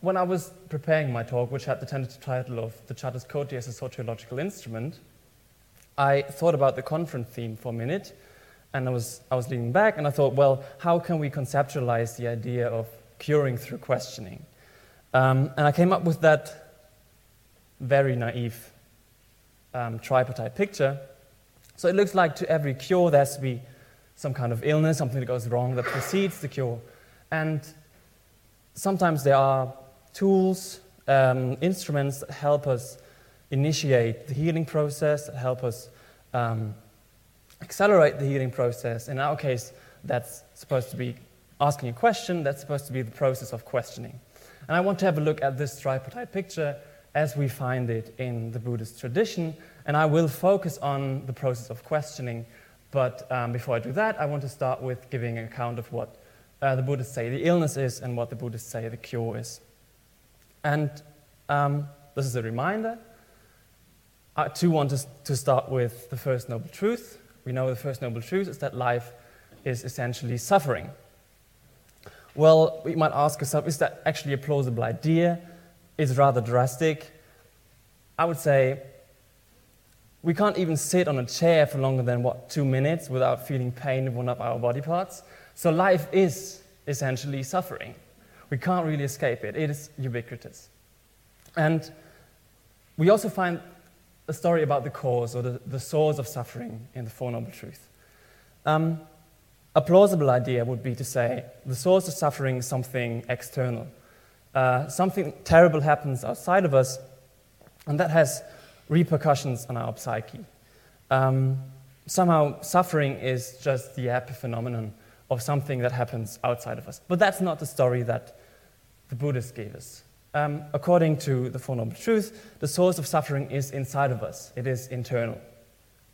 when I was preparing my talk, which had the tentative title of The Catuskoti as a Soteriological Instrument, I thought about the conference theme for a minute, and I was, I was leaning back, and I thought, well, how can we conceptualize the idea of curing through questioning? Um, and I came up with that very naive um, tripartite picture. So it looks like to every cure there has to be some kind of illness, something that goes wrong that precedes the cure. And sometimes there are tools, um, instruments that help us initiate the healing process, that help us um, accelerate the healing process. In our case, that's supposed to be asking a question, that's supposed to be the process of questioning. And I want to have a look at this tripartite picture as we find it in the Buddhist tradition. And I will focus on the process of questioning. But um, before I do that, I want to start with giving an account of what uh, the Buddhists say the illness is and what the Buddhists say the cure is. And um, this is a reminder. I too want to, to start with the first noble truth. We know the first noble truth is that life is essentially suffering. Well, we might ask ourselves is that actually a plausible idea? It's rather drastic. I would say we can't even sit on a chair for longer than, what, two minutes without feeling pain in one of our body parts. So life is essentially suffering. We can't really escape it, it is ubiquitous. And we also find a story about the cause or the, the source of suffering in the Four Noble Truths. Um, a plausible idea would be to say the source of suffering is something external uh, something terrible happens outside of us, and that has repercussions on our psyche. Um, somehow, suffering is just the epiphenomenon of something that happens outside of us. But that's not the story that the Buddhists gave us. Um, according to the Four Noble Truths, the source of suffering is inside of us, it is internal.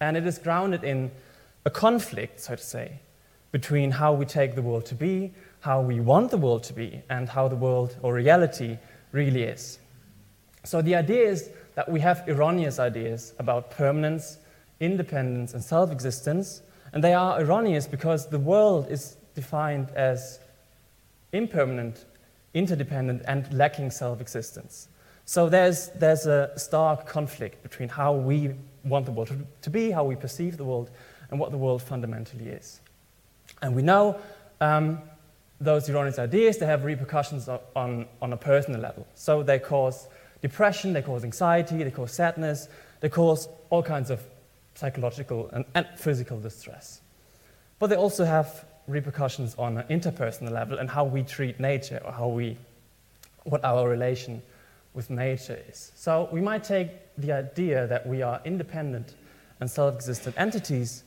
And it is grounded in a conflict, so to say, between how we take the world to be how we want the world to be and how the world or reality really is. So the idea is that we have erroneous ideas about permanence, independence, and self existence, and they are erroneous because the world is defined as impermanent, interdependent, and lacking self existence. So there's, there's a stark conflict between how we want the world to, be, how we perceive the world, and what the world fundamentally is. And we know um, those erroneous ideas, they have repercussions on, on a personal level. So they cause depression, they cause anxiety, they cause sadness, they cause all kinds of psychological and, and physical distress. But they also have repercussions on an interpersonal level and how we treat nature or how we, what our relation with nature is. So we might take the idea that we are independent and self existent entities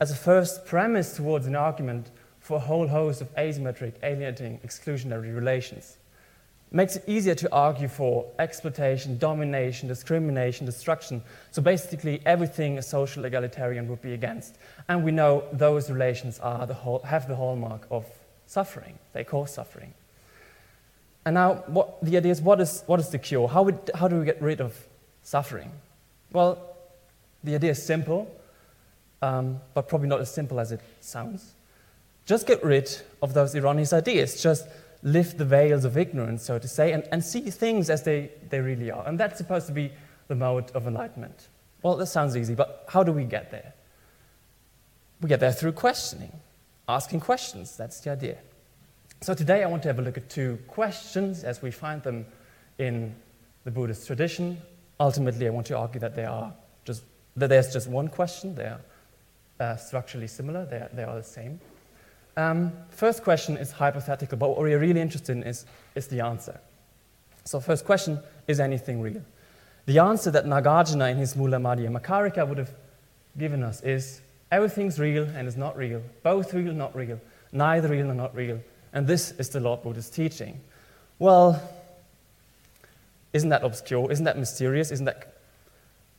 as a first premise towards an argument for a whole host of asymmetric, alienating, exclusionary relations. Makes it easier to argue for exploitation, domination, discrimination, destruction. So basically, everything a social egalitarian would be against. And we know those relations are the whole, have the hallmark of suffering, they cause suffering. And now, what, the idea is what, is what is the cure? How, would, how do we get rid of suffering? Well, the idea is simple, um, but probably not as simple as it sounds. Just get rid of those erroneous ideas. Just lift the veils of ignorance, so to say, and, and see things as they, they really are. And that's supposed to be the mode of enlightenment. Well, that sounds easy, but how do we get there? We get there through questioning, asking questions. That's the idea. So today I want to have a look at two questions as we find them in the Buddhist tradition. Ultimately, I want to argue that, they are just, that there's just one question. They are uh, structurally similar, they are, they are the same. Um, first question is hypothetical, but what we're really interested in is, is the answer. So, first question is anything real? The answer that Nagarjuna in his Mula Madhya would have given us is everything's real and is not real, both real, and not real, neither real nor not real, and this is the Lord Buddha's teaching. Well, isn't that obscure? Isn't that mysterious? Isn't that.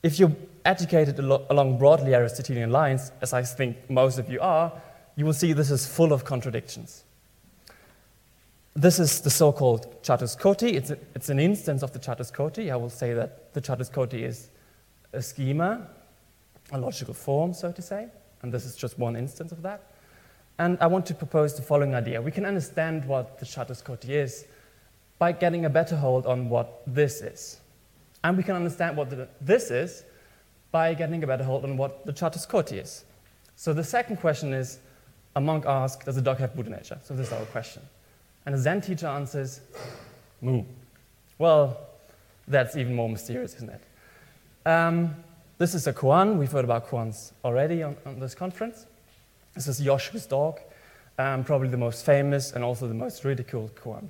If you're educated along broadly Aristotelian lines, as I think most of you are, you will see this is full of contradictions. This is the so called Catuskoti. It's, a, it's an instance of the Catuskoti. I will say that the Catuskoti is a schema, a logical form, so to say, and this is just one instance of that. And I want to propose the following idea. We can understand what the Catuskoti is by getting a better hold on what this is. And we can understand what the, this is by getting a better hold on what the Catuskoti is. So the second question is, a monk asks, does a dog have Buddha nature? So this is our question. And a Zen teacher answers, moo. Well, that's even more mysterious, isn't it? Um, this is a koan. We've heard about koans already on, on this conference. This is Joshu's dog, um, probably the most famous and also the most ridiculed koan.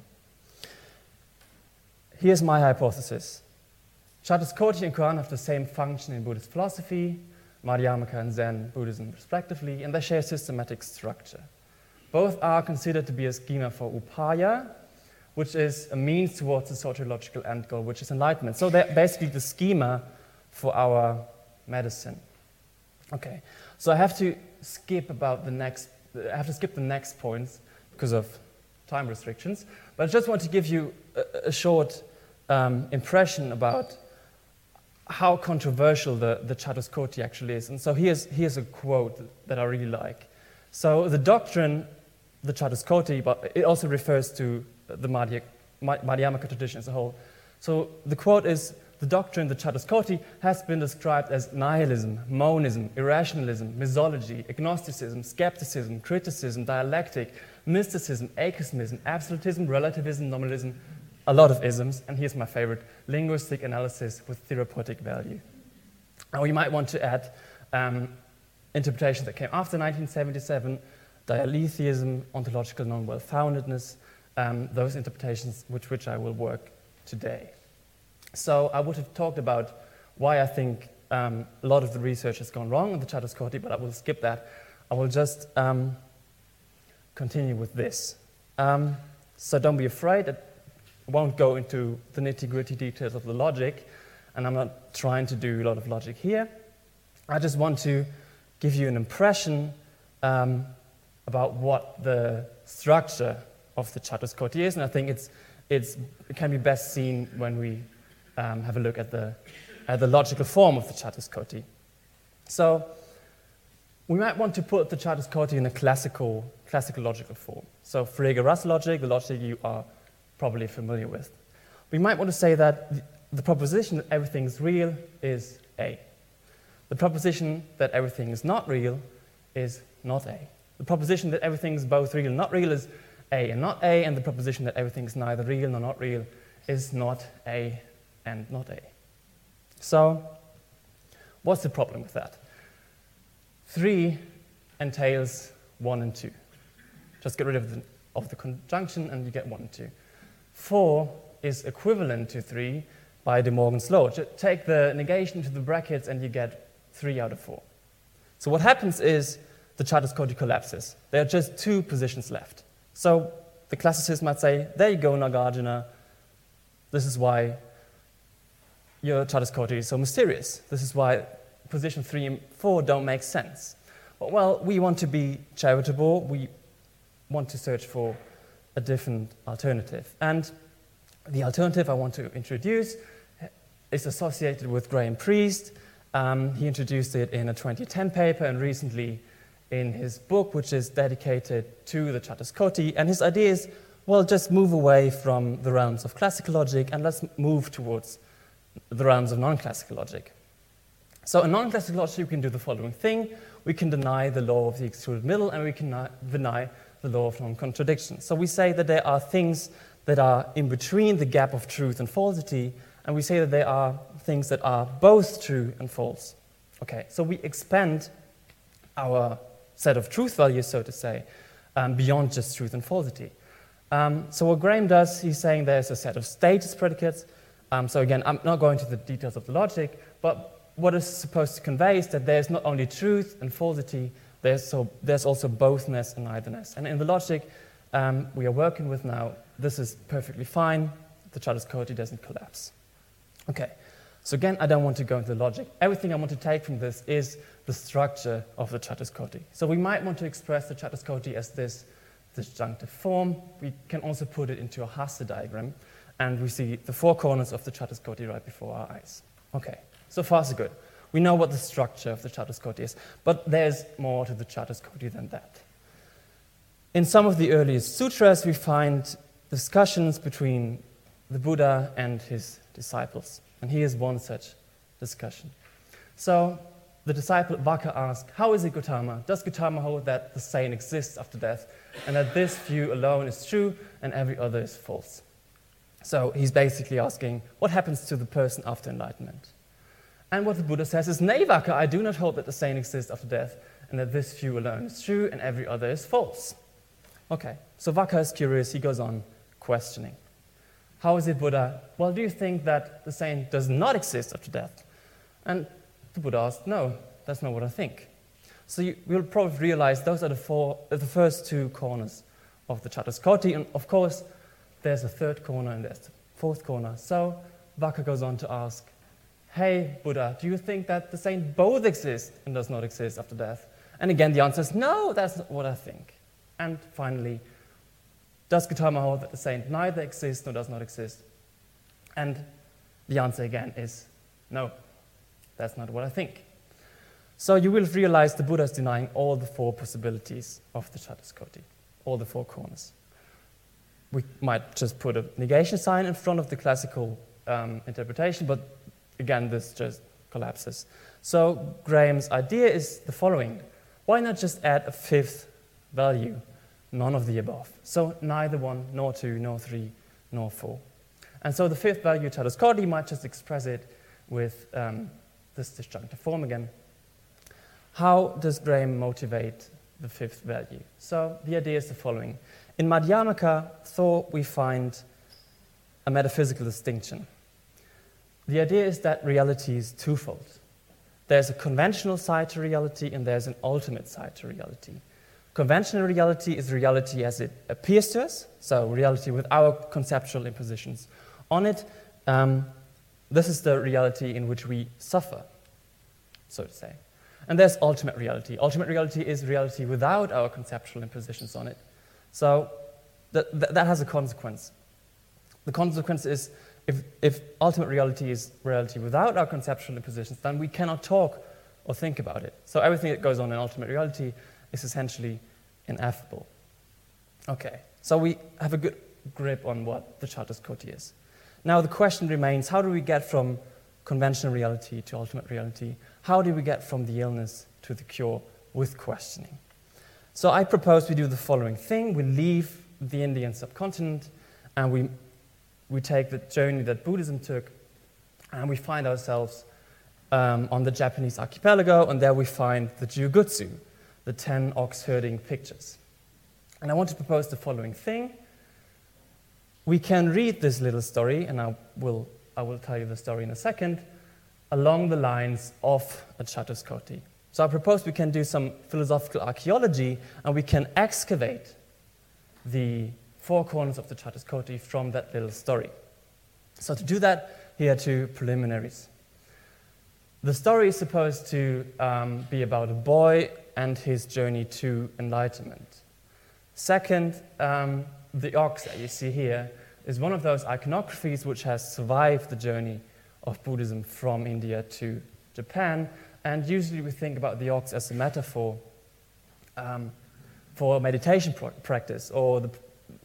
Here's my hypothesis. Catuskoti and koan have the same function in Buddhist philosophy, Madhyamaka and Zen Buddhism respectively, and they share systematic structure. Both are considered to be a schema for upaya, which is a means towards the soteriological end goal, which is enlightenment. So they're basically the schema for our medicine. Okay, so I have to skip about the next, I have to skip the next points because of time restrictions, but I just want to give you a, a short um, impression about how controversial the, the Catuskoti actually is. And so here's, here's a quote that I really like. So the doctrine, the Catuskoti, but it also refers to the Madhya, Madhyamaka tradition as a whole. So the quote is, the doctrine, the Catuskoti, has been described as nihilism, monism, irrationalism, misology, agnosticism, skepticism, criticism, dialectic, mysticism, acosmism, absolutism, relativism, nominalism, a lot of isms, and here's my favorite linguistic analysis with therapeutic value. Now, we might want to add um, interpretations that came after 1977 dialetheism, ontological non well foundedness, um, those interpretations with which I will work today. So, I would have talked about why I think um, a lot of the research has gone wrong in the Catuskoti, but I will skip that. I will just um, continue with this. Um, so, don't be afraid won't go into the nitty gritty details of the logic, and I'm not trying to do a lot of logic here. I just want to give you an impression um, about what the structure of the Catuskoti is, and I think it's, it's, it can be best seen when we um, have a look at the, at the logical form of the Catuskoti. So, we might want to put the Catuskoti in a classical, classical logical form. So, Frege Russell logic, the logic you are probably familiar with. We might want to say that the proposition that everything is real is A. The proposition that everything is not real is not A. The proposition that everything is both real and not real is A and not A, and the proposition that everything is neither real nor not real is not A and not A. So, what's the problem with that? Three entails one and two. Just get rid of the, of the conjunction and you get one and two. 4 is equivalent to 3 by De Morgan's law. Take the negation to the brackets and you get 3 out of 4. So what happens is the Catuskoti collapses. There are just two positions left. So the classicists might say, there you go, Nagarjuna. This is why your Catuskoti is so mysterious. This is why position 3 and 4 don't make sense. Well, we want to be charitable. We want to search for a different alternative. And the alternative I want to introduce is associated with Graham Priest. Um, he introduced it in a 2010 paper and recently in his book, which is dedicated to the Catuskoti. And his idea is well, just move away from the realms of classical logic and let's move towards the realms of non classical logic. So, in non classical logic, we can do the following thing we can deny the law of the excluded middle and we can deny the law of non contradiction. So we say that there are things that are in between the gap of truth and falsity, and we say that there are things that are both true and false. Okay, so we expand our set of truth values, so to say, um, beyond just truth and falsity. Um, so what Graham does, he's saying there's a set of status predicates. Um, so again, I'm not going to the details of the logic, but what is supposed to convey is that there's not only truth and falsity, there's, so, there's also bothness and neitherness. And in the logic um, we are working with now, this is perfectly fine. The Catuskoti doesn't collapse. Okay, so again, I don't want to go into the logic. Everything I want to take from this is the structure of the Catuskoti. So we might want to express the Catuskoti as this disjunctive form. We can also put it into a Hasse diagram, and we see the four corners of the Catuskoti right before our eyes. Okay, so far so good. We know what the structure of the Catuskoti is, but there's more to the Catuskoti than that. In some of the earliest sutras, we find discussions between the Buddha and his disciples. And here is one such discussion. So the disciple Vaka asked, How is it, Gautama? Does Gautama hold that the sane exists after death and that this view alone is true and every other is false? So he's basically asking, What happens to the person after enlightenment? And what the Buddha says is, Nay, Vaka, I do not hold that the sane exists after death and that this view alone is true and every other is false. Okay, so Vaka is curious, he goes on questioning. How is it, Buddha? Well, do you think that the sane does not exist after death? And the Buddha asked, No, that's not what I think. So you, will probably realize those are the, four, the first two corners of the Catuskoti. And of course, there's a third corner and there's a fourth corner. So Vaka goes on to ask, Hey, Buddha, do you think that the saint both exists and does not exist after death? And again, the answer is no, that's not what I think. And finally, does Gautama hold that the saint neither exists nor does not exist? And the answer again is no, that's not what I think. So you will realize the Buddha is denying all the four possibilities of the Catuskoti, all the four corners. We might just put a negation sign in front of the classical um, interpretation, but again, this just collapses. So Graham's idea is the following why not just add a fifth value? None of the above. So neither one, nor two, nor three, nor four. And so the fifth value, Catuskoti, might just express it with um, this disjunctive form again. How does Graham motivate the fifth value? So the idea is the following. In Madhyamaka thought, we find a metaphysical distinction. The idea is that reality is twofold. There's a conventional side to reality and there's an ultimate side to reality. Conventional reality is reality as it appears to us, so reality with our conceptual impositions on it. Um, this is the reality in which we suffer, so to say. And there's ultimate reality. Ultimate reality is reality without our conceptual impositions on it. So that, has a consequence. The consequence is if, if ultimate reality is reality without our conceptual impositions, then we cannot talk or think about it. So everything that goes on in ultimate reality is essentially ineffable. Okay, so we have a good grip on what the Catuskoti is. Now the question remains how do we get from conventional reality to ultimate reality? How do we get from the illness to the cure with questioning? So I propose we do the following thing we leave the Indian subcontinent and we we take the journey that Buddhism took and we find ourselves um, on the Japanese archipelago, and there we find the Jiugutsu, the 10 ox herding pictures. And I want to propose the following thing. We can read this little story, and I will, I will tell you the story in a second, along the lines of a Catuskoti. So I propose we can do some philosophical archaeology and we can excavate the four corners of the Catuskoti from that little story. So, to do that, here are two preliminaries. The story is supposed to um, be about a boy and his journey to enlightenment. Second, um, the ox that you see here is one of those iconographies which has survived the journey of Buddhism from India to Japan. And usually we think about the ox as a metaphor um, for meditation practice or the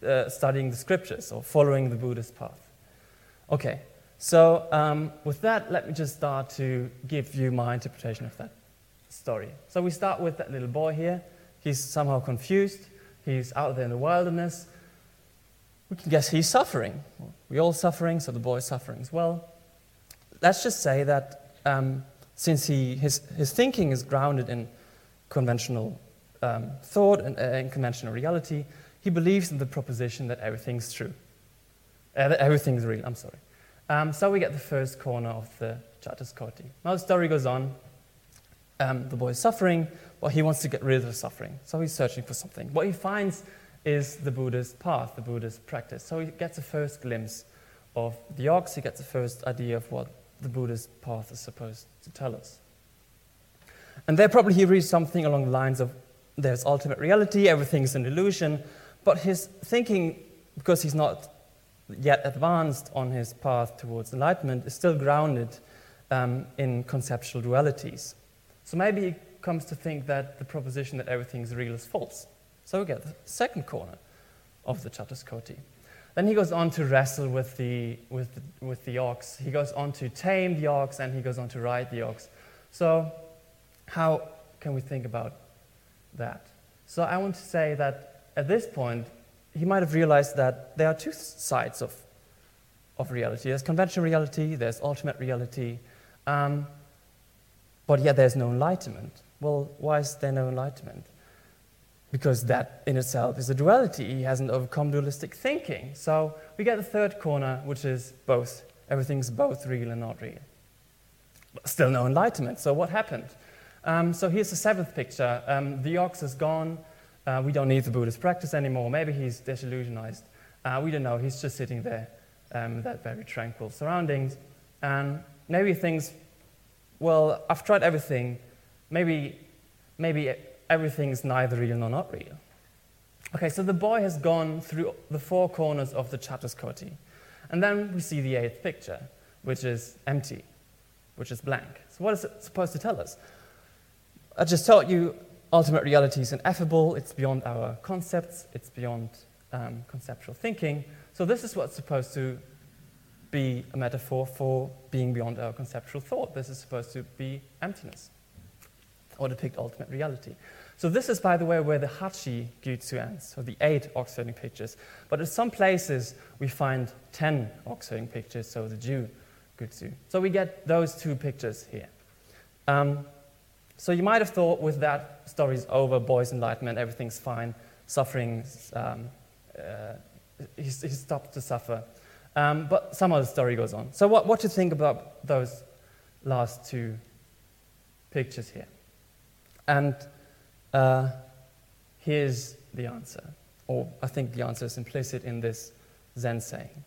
uh, studying the scriptures or following the Buddhist path. Okay, so um, with that, let me just start to give you my interpretation of that story. So we start with that little boy here. He's somehow confused. He's out there in the wilderness. We can guess he's suffering. We're all suffering, so the boy is suffering as well. Let's just say that um, since he, his, his thinking is grounded in conventional um, thought and uh, conventional reality, he believes in the proposition that everything's true, uh, that everything's real. I'm sorry. Um, so we get the first corner of the Catuskoti. Now the story goes on. Um, the boy is suffering, but he wants to get rid of the suffering. So he's searching for something. What he finds is the Buddhist path, the Buddhist practice. So he gets a first glimpse of the ox, he gets a first idea of what the Buddhist path is supposed to tell us. And there probably he reads something along the lines of there's ultimate reality, everything's an illusion, but his thinking, because he's not yet advanced on his path towards enlightenment, is still grounded um, in conceptual dualities. So maybe he comes to think that the proposition that everything is real is false. So we get the second corner of the Catuskoti. Then he goes on to wrestle with the, with, the, with the ox. He goes on to tame the ox, and he goes on to ride the ox. So, how can we think about that? So, I want to say that at this point, he might have realized that there are two sides of, of reality there's conventional reality, there's ultimate reality, um, but yet there's no enlightenment. Well, why is there no enlightenment? because that in itself is a duality. He hasn't overcome dualistic thinking. So we get the third corner, which is both. Everything's both real and not real. Still no enlightenment. So what happened? Um, so here's the seventh picture. Um, the ox is gone. Uh, we don't need the Buddhist practice anymore. Maybe he's disillusionized. Uh, we don't know. He's just sitting there, um, that very tranquil surroundings. And maybe he thinks, well, I've tried everything. Maybe, maybe everything is neither real nor not real. Okay, so the boy has gone through the four corners of the Catuskoti. And then we see the eighth picture, which is empty, which is blank. So, what is it supposed to tell us? I just told you ultimate reality is ineffable, it's beyond our concepts, it's beyond um, conceptual thinking. So, this is what's supposed to be a metaphor for being beyond our conceptual thought. This is supposed to be emptiness or depict ultimate reality. So this is, by the way, where the Hachi Gyutsu ends, or the eight ox-herding pictures. But in some places, we find 10 ox-herding pictures, so the Ju Gyutsu. So we get those two pictures here. Um, so you might have thought with that, story's over, boy's enlightenment, everything's fine, suffering, um, uh, he, he stopped to suffer. Um, but some other story goes on. So what, what to think about those last two pictures here? And uh, here's the answer, or I think the answer is implicit in this Zen saying.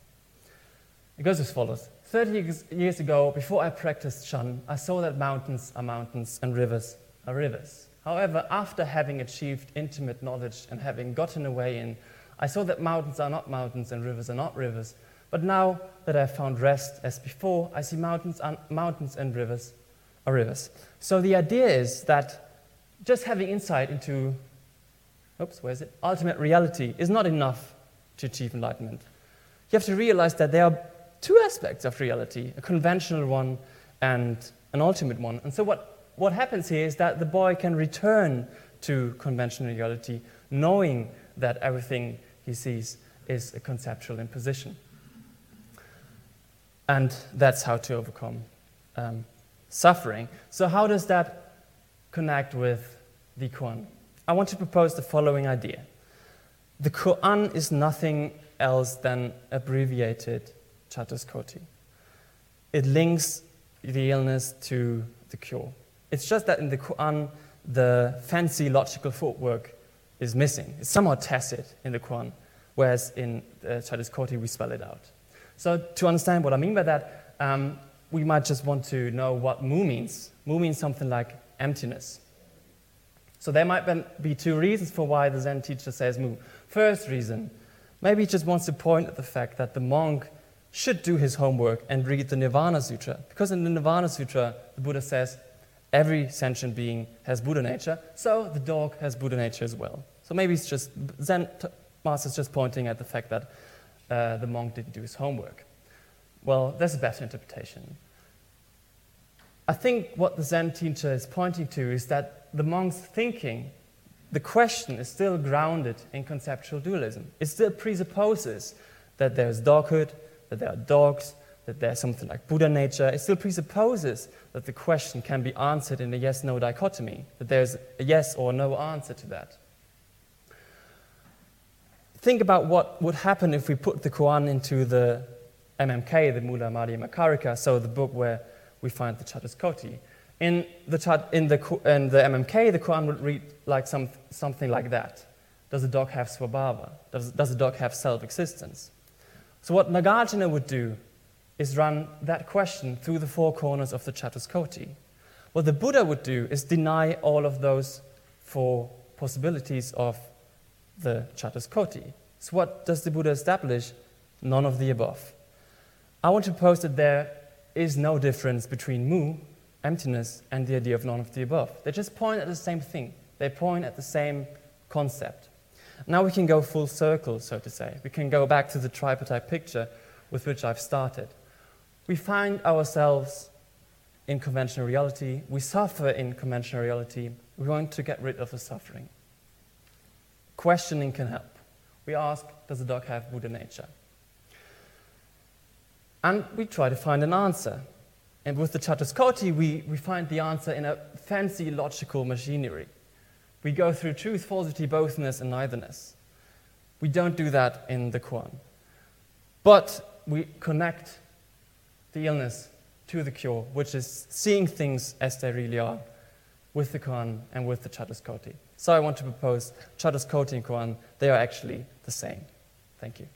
It goes as follows 30 years ago, before I practiced Chan, I saw that mountains are mountains and rivers are rivers. However, after having achieved intimate knowledge and having gotten away in, I saw that mountains are not mountains and rivers are not rivers. But now that I've found rest as before, I see mountains, and mountains and rivers are rivers. So the idea is that just having insight into, oops, where is it? Ultimate reality is not enough to achieve enlightenment. You have to realize that there are two aspects of reality a conventional one and an ultimate one. And so, what, what happens here is that the boy can return to conventional reality, knowing that everything he sees is a conceptual imposition. And that's how to overcome um, suffering. So, how does that connect with the koan. I want to propose the following idea. The koan is nothing else than abbreviated Catuskoti. It links the illness to the cure. It's just that in the koan, the fancy logical footwork is missing. It's somewhat tacit in the koan, whereas in uh, Catuskoti we spell it out. So to understand what I mean by that, um, we might just want to know what mu means. Mu means something like emptiness. So there might be two reasons for why the Zen teacher says mu. First reason, maybe he just wants to point at the fact that the monk should do his homework and read the Nirvana Sutra. Because in the Nirvana Sutra, the Buddha says every sentient being has Buddha nature, so the dog has Buddha nature as well. So maybe it's just, Zen Master is just pointing at the fact that uh, the monk didn't do his homework. Well, there's a better interpretation. I think what the Zen teacher is pointing to is that the monk's thinking, the question is still grounded in conceptual dualism. It still presupposes that there's doghood, that there are dogs, that there's something like Buddha nature. It still presupposes that the question can be answered in a yes no dichotomy, that there's a yes or no answer to that. Think about what would happen if we put the koan into the MMK, the Mula Madhyama Karika, so the book where we find the Catuskoti. In the, in, the, in the MMK, the koan would read like some, something like that. Does a dog have svabhava? Does, does a dog have self existence? So, what Nagarjuna would do is run that question through the four corners of the Catuskoti. What the Buddha would do is deny all of those four possibilities of the Catuskoti. So, what does the Buddha establish? None of the above. I want to pose that there is no difference between mu, emptiness, and the idea of none of the above. They just point at the same thing, they point at the same concept. Now we can go full circle, so to say. We can go back to the tripartite picture with which I've started. We find ourselves in conventional reality, we suffer in conventional reality, we want to get rid of the suffering. Questioning can help. We ask, does the dog have Buddha nature? And we try to find an answer. And with the Catuskoti, we, we find the answer in a fancy logical machinery. We go through truth, falsity, bothness, and neitherness. We don't do that in the koan. But we connect the illness to the cure, which is seeing things as they really are with the koan and with the Catuskoti. So I want to propose Catuskoti and koan, they are actually the same. Thank you.